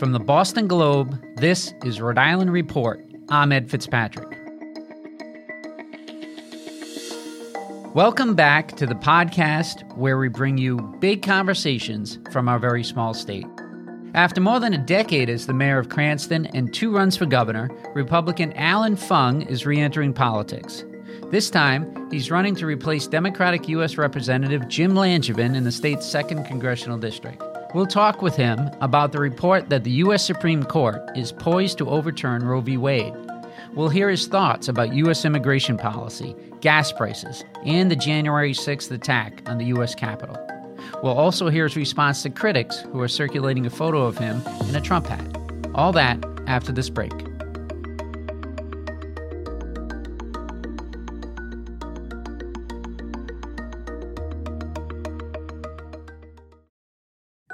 From the Boston Globe, this is Rhode Island Report. I'm Ed Fitzpatrick. Welcome back to the podcast where we bring you big conversations from our very small state. After more than a decade as the mayor of Cranston and two runs for governor, Republican Allan Fung is re entering politics. This time, he's running to replace Democratic U.S. Representative Jim Langevin in the state's 2nd Congressional District. We'll talk with him about the report that the U.S. Supreme Court is poised to overturn Roe v. Wade. We'll hear his thoughts about U.S. immigration policy, gas prices, and the January 6th attack on the U.S. Capitol. We'll also hear his response to critics who are circulating a photo of him in a Trump hat. All that after this break.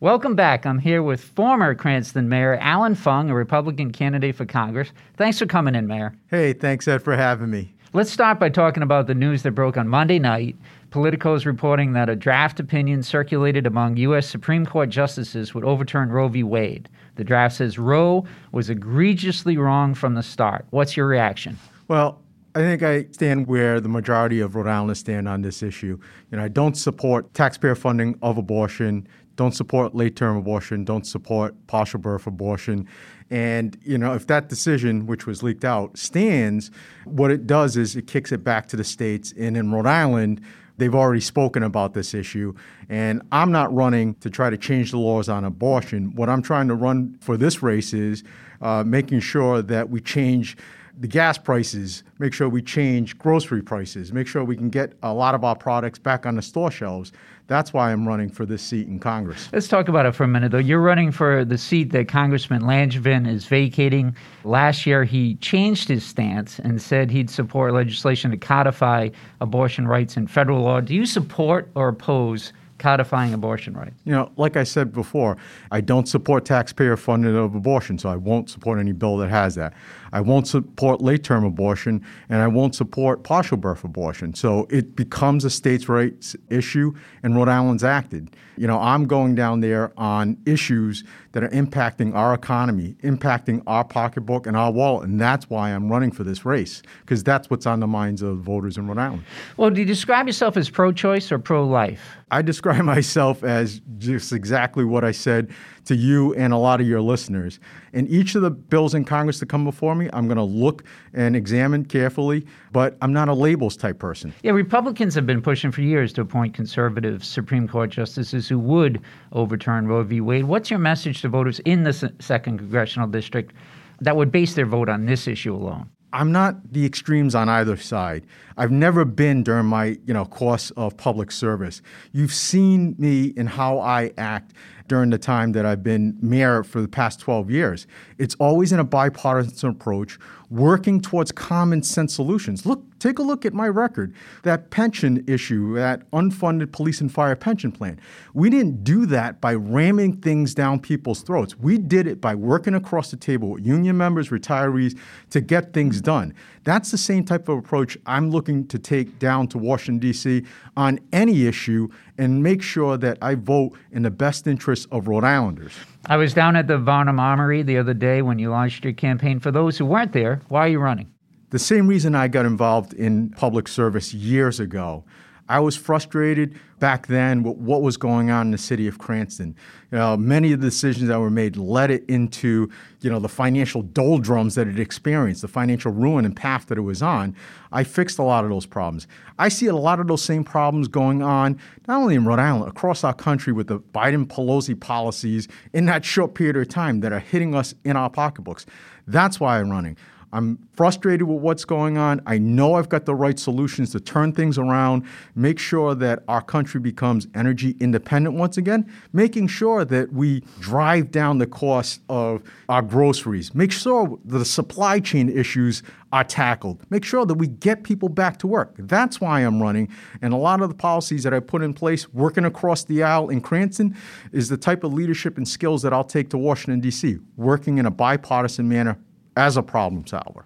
Welcome back. I'm here with former Cranston Mayor Allan Fung, a Republican candidate for Congress. Thanks for coming in, Mayor. Hey, thanks, Ed, for having me. Let's start by talking about the news that broke on Monday night. Politico is reporting that a draft opinion circulated among U.S. Supreme Court justices would overturn Roe v. Wade. The draft says Roe was egregiously wrong from the start. What's your reaction? Well, I think I stand where the majority of Rhode Islanders stand on this issue. You know, I don't support taxpayer funding of abortion don't support late term abortion, don't support partial birth abortion. And, you know, if that decision, which was leaked out, stands, what it does is it kicks it back to the states. And in Rhode Island, they've already spoken about this issue. And I'm not running to try to change the laws on abortion. What I'm trying to run for this race is uh, making sure that we change the gas prices, make sure we change grocery prices, make sure we can get a lot of our products back on the store shelves. That's why I'm running for this seat in Congress. Let's talk about it for a minute, though. You're running for the seat that Congressman Langevin is vacating. Last year, he changed his stance and said he'd support legislation to codify abortion rights in federal law. Do you support or oppose? Codifying abortion rights? You know, like I said before, I don't support taxpayer funded of abortion, so I won't support any bill that has that. I won't support late term abortion, and I won't support partial birth abortion. So it becomes a states' rights issue, and Rhode Island's acted. You know, I'm going down there on issues that are impacting our economy, impacting our pocketbook and our wallet, and that's why I'm running for this race, because that's what's on the minds of voters in Rhode Island. Well, do you describe yourself as pro choice or pro life? I describe myself as just exactly what I said to you and a lot of your listeners. And each of the bills in Congress that come before me, I'm going to look and examine carefully, but I'm not a labels type person. Yeah, Republicans have been pushing for years to appoint conservative Supreme Court justices who would overturn Roe v. Wade. What's your message to voters in the second congressional district that would base their vote on this issue alone? I'm not the extremes on either side. I've never been during my, you know, course of public service. You've seen me in how I act during the time that I've been mayor for the past 12 years. It's always in a bipartisan approach, working towards common sense solutions. Look, take a look at my record. That pension issue, that unfunded police and fire pension plan. We didn't do that by ramming things down people's throats. We did it by working across the table with union members, retirees to get things done. That's the same type of approach I'm looking to take down to Washington, D.C. on any issue and make sure that I vote in the best interest of Rhode Islanders. I was down at the Varnum Armory the other day when you launched your campaign. For those who weren't there, why are you running? The same reason I got involved in public service years ago. I was frustrated back then with what was going on in the city of Cranston. You know, many of the decisions that were made led it into, you know, the financial doldrums that it experienced, the financial ruin and path that it was on. I fixed a lot of those problems. I see a lot of those same problems going on, not only in Rhode Island, across our country with the Biden Pelosi policies in that short period of time that are hitting us in our pocketbooks. That's why I'm running. I'm frustrated with what's going on. I know I've got the right solutions to turn things around, make sure that our country becomes energy independent once again, making sure that we drive down the cost of our groceries, make sure the supply chain issues are tackled, make sure that we get people back to work. That's why I'm running. And a lot of the policies that I put in place working across the aisle in Cranston is the type of leadership and skills that I'll take to Washington, D.C., working in a bipartisan manner as a problem solver.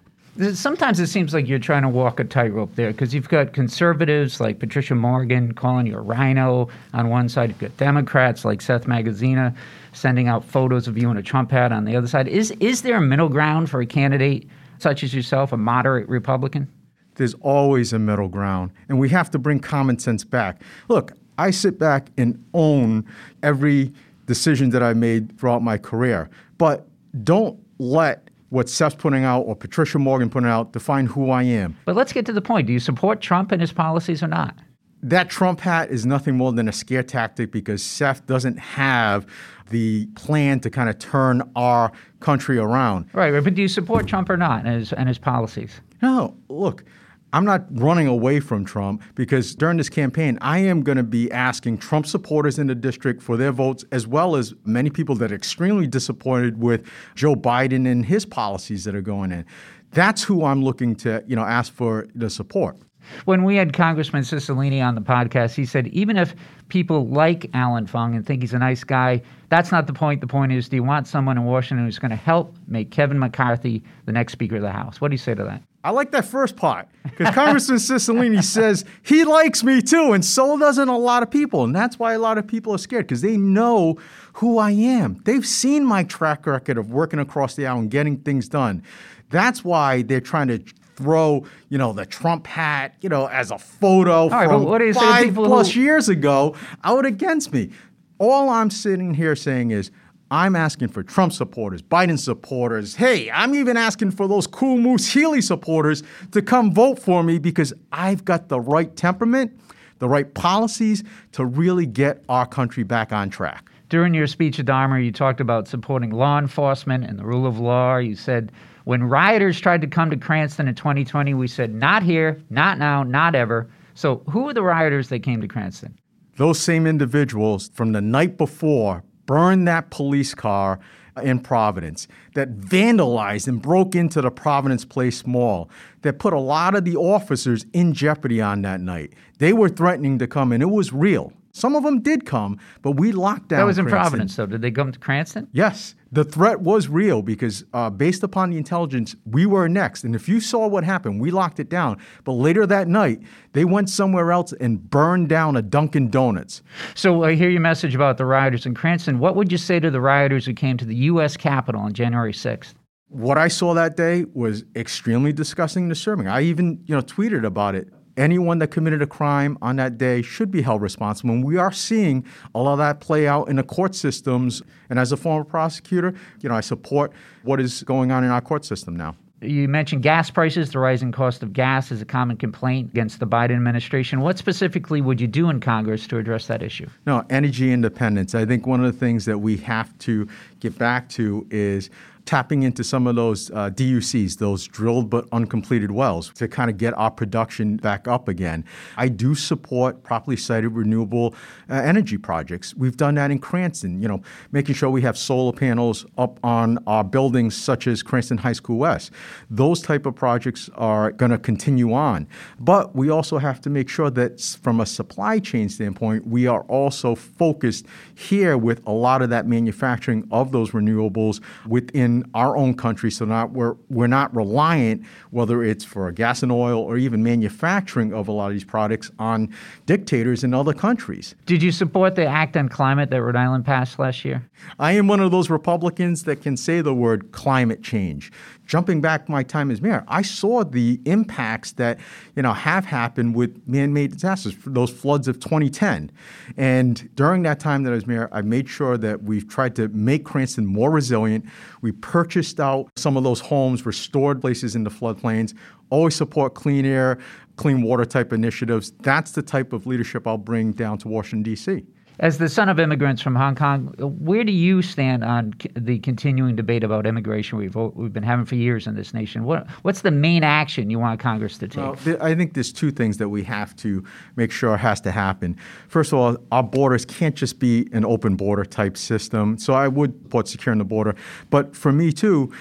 Sometimes it seems like you're trying to walk a tightrope there because you've got conservatives like Patricia Morgan calling you a rhino on one side. You've got Democrats like Seth Magaziner sending out photos of you in a Trump hat on the other side. Is, is there a middle ground for a candidate such as yourself, a moderate Republican? There's always a middle ground, and we have to bring common sense back. Look, I sit back and own every decision that I made throughout my career, but don't let what Seth's putting out or Patricia Morgan putting out define who I am. But let's get to the point. Do you support Trump and his policies or not? That Trump hat is nothing more than a scare tactic because Seth doesn't have the plan to kind of turn our country around. Right, right. But do you support Trump or not and his, and his policies? No, look. I'm not running away from Trump because during this campaign, I am going to be asking Trump supporters in the district for their votes, as well as many people that are extremely disappointed with Joe Biden and his policies that are going in. That's who I'm looking to, you know, ask for the support. When we had Congressman Cicilline on the podcast, he said even if people like Allan Fung and think he's a nice guy, that's not the point. The point is, do you want someone in Washington who's going to help make Kevin McCarthy the next Speaker of the House? What do you say to that? I like that first part because Congressman Cicilline says he likes me too, and so doesn't a lot of people. And that's why a lot of people are scared because they know who I am. They've seen my track record of working across the aisle and getting things done. That's why they're trying to throw, you know, the Trump hat, you know, as a photo right, from what five plus who... years ago out against me. All I'm sitting here saying is, I'm asking for Trump supporters, Biden supporters. Hey, I'm even asking for those cool Moose Healey supporters to come vote for me because I've got the right temperament, the right policies to really get our country back on track. During your speech at Dharma, you talked about supporting law enforcement and the rule of law. You said when rioters tried to come to Cranston in 2020, we said, not here, not now, not ever. So, who were the rioters that came to Cranston? Those same individuals from the night before burned that police car in Providence, that vandalized and broke into the Providence Place Mall, that put a lot of the officers in jeopardy on that night. They were threatening to come, and it was real. Some of them did come, but we locked down. That was in Cranston. Providence, though. Did they come to Cranston? Yes. The threat was real because, uh, based upon the intelligence, we were next. And if you saw what happened, we locked it down. But later that night, they went somewhere else and burned down a Dunkin' Donuts. So I hear your message about the rioters in Cranston. What would you say to the rioters who came to the U.S. Capitol on January 6th? What I saw that day was extremely disgusting and disturbing. I even, you know, tweeted about it anyone that committed a crime on that day should be held responsible. And we are seeing a lot of that play out in the court systems. And as a former prosecutor, you know, I support what is going on in our court system now. You mentioned gas prices. The rising cost of gas is a common complaint against the Biden administration. What specifically would you do in Congress to address that issue? No, energy independence. I think one of the things that we have to get back to is tapping into some of those uh, DUCs, those drilled but uncompleted wells, to kind of get our production back up again. I do support properly sited renewable uh, energy projects. We've done that in Cranston, you know, making sure we have solar panels up on our buildings such as Cranston High School West. Those type of projects are going to continue on. But we also have to make sure that from a supply chain standpoint, we are also focused here with a lot of that manufacturing of those renewables within within our own country so not we're, we're not reliant, whether it's for gas and oil or even manufacturing of a lot of these products, on dictators in other countries. Did you support the Act on Climate that Rhode Island passed last year? I am one of those Republicans that can say the word climate change jumping back my time as mayor, I saw the impacts that you know have happened with man-made disasters, those floods of 2010. And during that time that I was mayor, I made sure that we've tried to make Cranston more resilient. We purchased out some of those homes, restored places in the floodplains. Always support clean air, clean water type initiatives. That's the type of leadership I'll bring down to Washington D.C. As the son of immigrants from Hong Kong, where do you stand on the continuing debate about immigration we've, we've been having for years in this nation? What, what's the main action you want Congress to take? Well, I think there's two things that we have to make sure has to happen. First of all, our borders can't just be an open border type system. So I would put securing the border. But for me, too,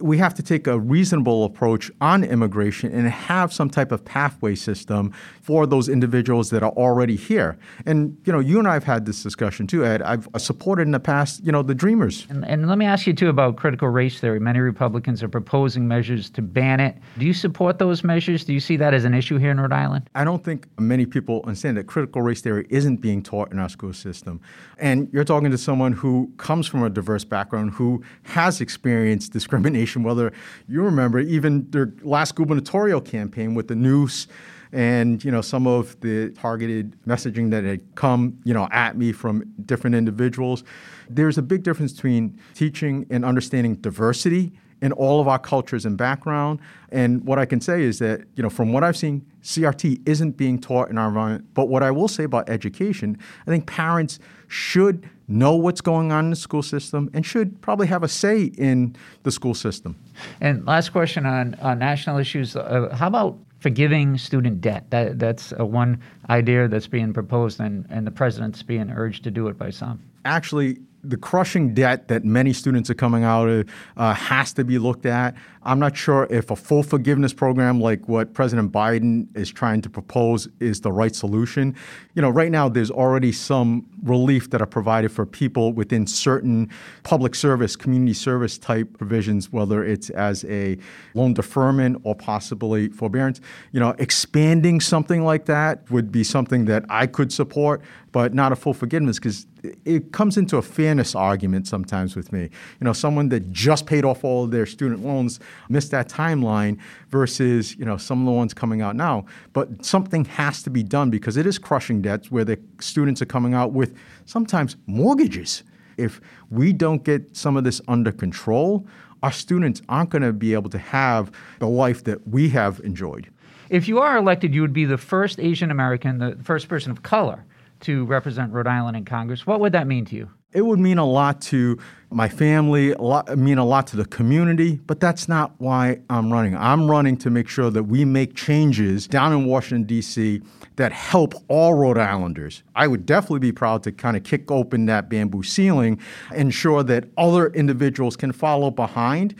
we have to take a reasonable approach on immigration and have some type of pathway system for those individuals that are already here. And you know, you and I have had this discussion too, Ed. I've supported in the past, you know, the Dreamers. And, and let me ask you too about critical race theory. Many Republicans are proposing measures to ban it. Do you support those measures? Do you see that as an issue here in Rhode Island? I don't think many people understand that critical race theory isn't being taught in our school system. And you're talking to someone who comes from a diverse background, who has experienced discrimination whether you remember even their last gubernatorial campaign with the noose and you know some of the targeted messaging that had come you know at me from different individuals. There's a big difference between teaching and understanding diversity in all of our cultures and background and what i can say is that you know from what i've seen crt isn't being taught in our environment but what i will say about education i think parents should know what's going on in the school system and should probably have a say in the school system. And last question on, on national issues uh, how about forgiving student debt? That, that's one idea that's being proposed, and, and the president's being urged to do it by some. Actually, the crushing debt that many students are coming out of uh, has to be looked at. I'm not sure if a full forgiveness program like what President Biden is trying to propose is the right solution. You know, right now there's already some relief that are provided for people within certain public service, community service type provisions, whether it's as a loan deferment or possibly forbearance. You know, expanding something like that would be something that I could support, but not a full forgiveness because it comes into a fairness argument sometimes with me. You know, someone that just paid off all of their student loans missed that timeline versus you know some ones coming out now. But something has to be done because it is crushing debts where the students are coming out with sometimes mortgages. If we don't get some of this under control, our students aren't going to be able to have the life that we have enjoyed. If you are elected, you would be the first Asian American, the first person of color to represent Rhode Island in Congress. What would that mean to you? It would mean a lot to my family, a lot, mean a lot to the community, but that's not why I'm running. I'm running to make sure that we make changes down in Washington, D.C. that help all Rhode Islanders. I would definitely be proud to kind of kick open that bamboo ceiling, ensure that other individuals can follow behind.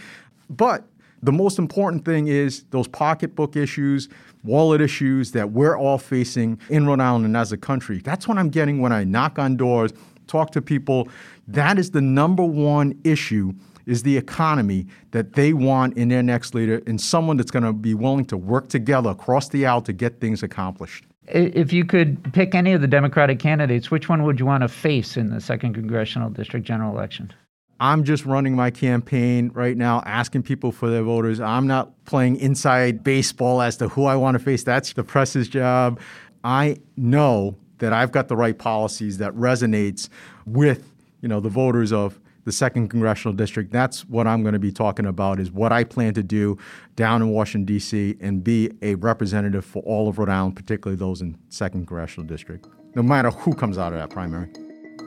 But the most important thing is those pocketbook issues, wallet issues that we're all facing in Rhode Island and as a country. That's what I'm getting when I knock on doors talk to people. That is the number one issue is the economy that they want in their next leader and someone that's going to be willing to work together across the aisle to get things accomplished. If you could pick any of the Democratic candidates, which one would you want to face in the second congressional district general election? I'm just running my campaign right now, asking people for their voters. I'm not playing inside baseball as to who I want to face. That's the press's job. I know that I've got the right policies that resonates with you know the voters of the second congressional district. That's what I'm going to be talking about is what I plan to do down in Washington D.C. and be a representative for all of Rhode Island, particularly those in second congressional district, no matter who comes out of that primary.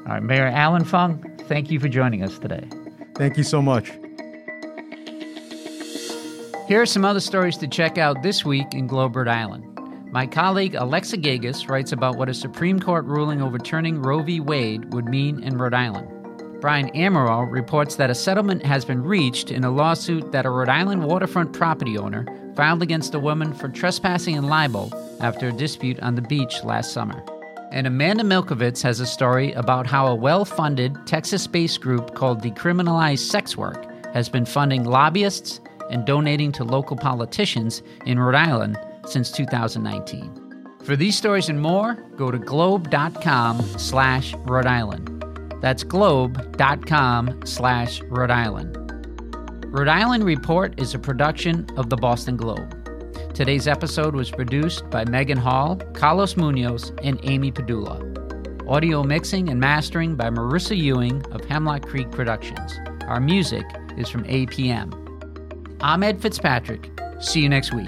All right, Mayor Allan Fung, thank you for joining us today. Thank you so much. Here are some other stories to check out this week in Globe, Rhode Island. My colleague Alexa Gagosz writes about what a Supreme Court ruling overturning Roe v. Wade would mean in Rhode Island. Brian Amaral reports that a settlement has been reached in a lawsuit that a Rhode Island waterfront property owner filed against a woman for trespassing and libel after a dispute on the beach last summer. And Amanda Milkovits has a story about how a well funded Texas based group called Decriminalize Sex Work has been funding lobbyists and donating to local politicians in Rhode Island since 2019. For these stories and more, go to globe.com slash Rhode Island. That's globe.com slash Rhode Island. Rhode Island Report is a production of the Boston Globe. Today's episode was produced by Megan Hall, Carlos Munoz, and Amy Padula. Audio mixing and mastering by Marissa Ewing of Hemlock Creek Productions. Our music is from APM. I'm Ed Fitzpatrick. See you next week.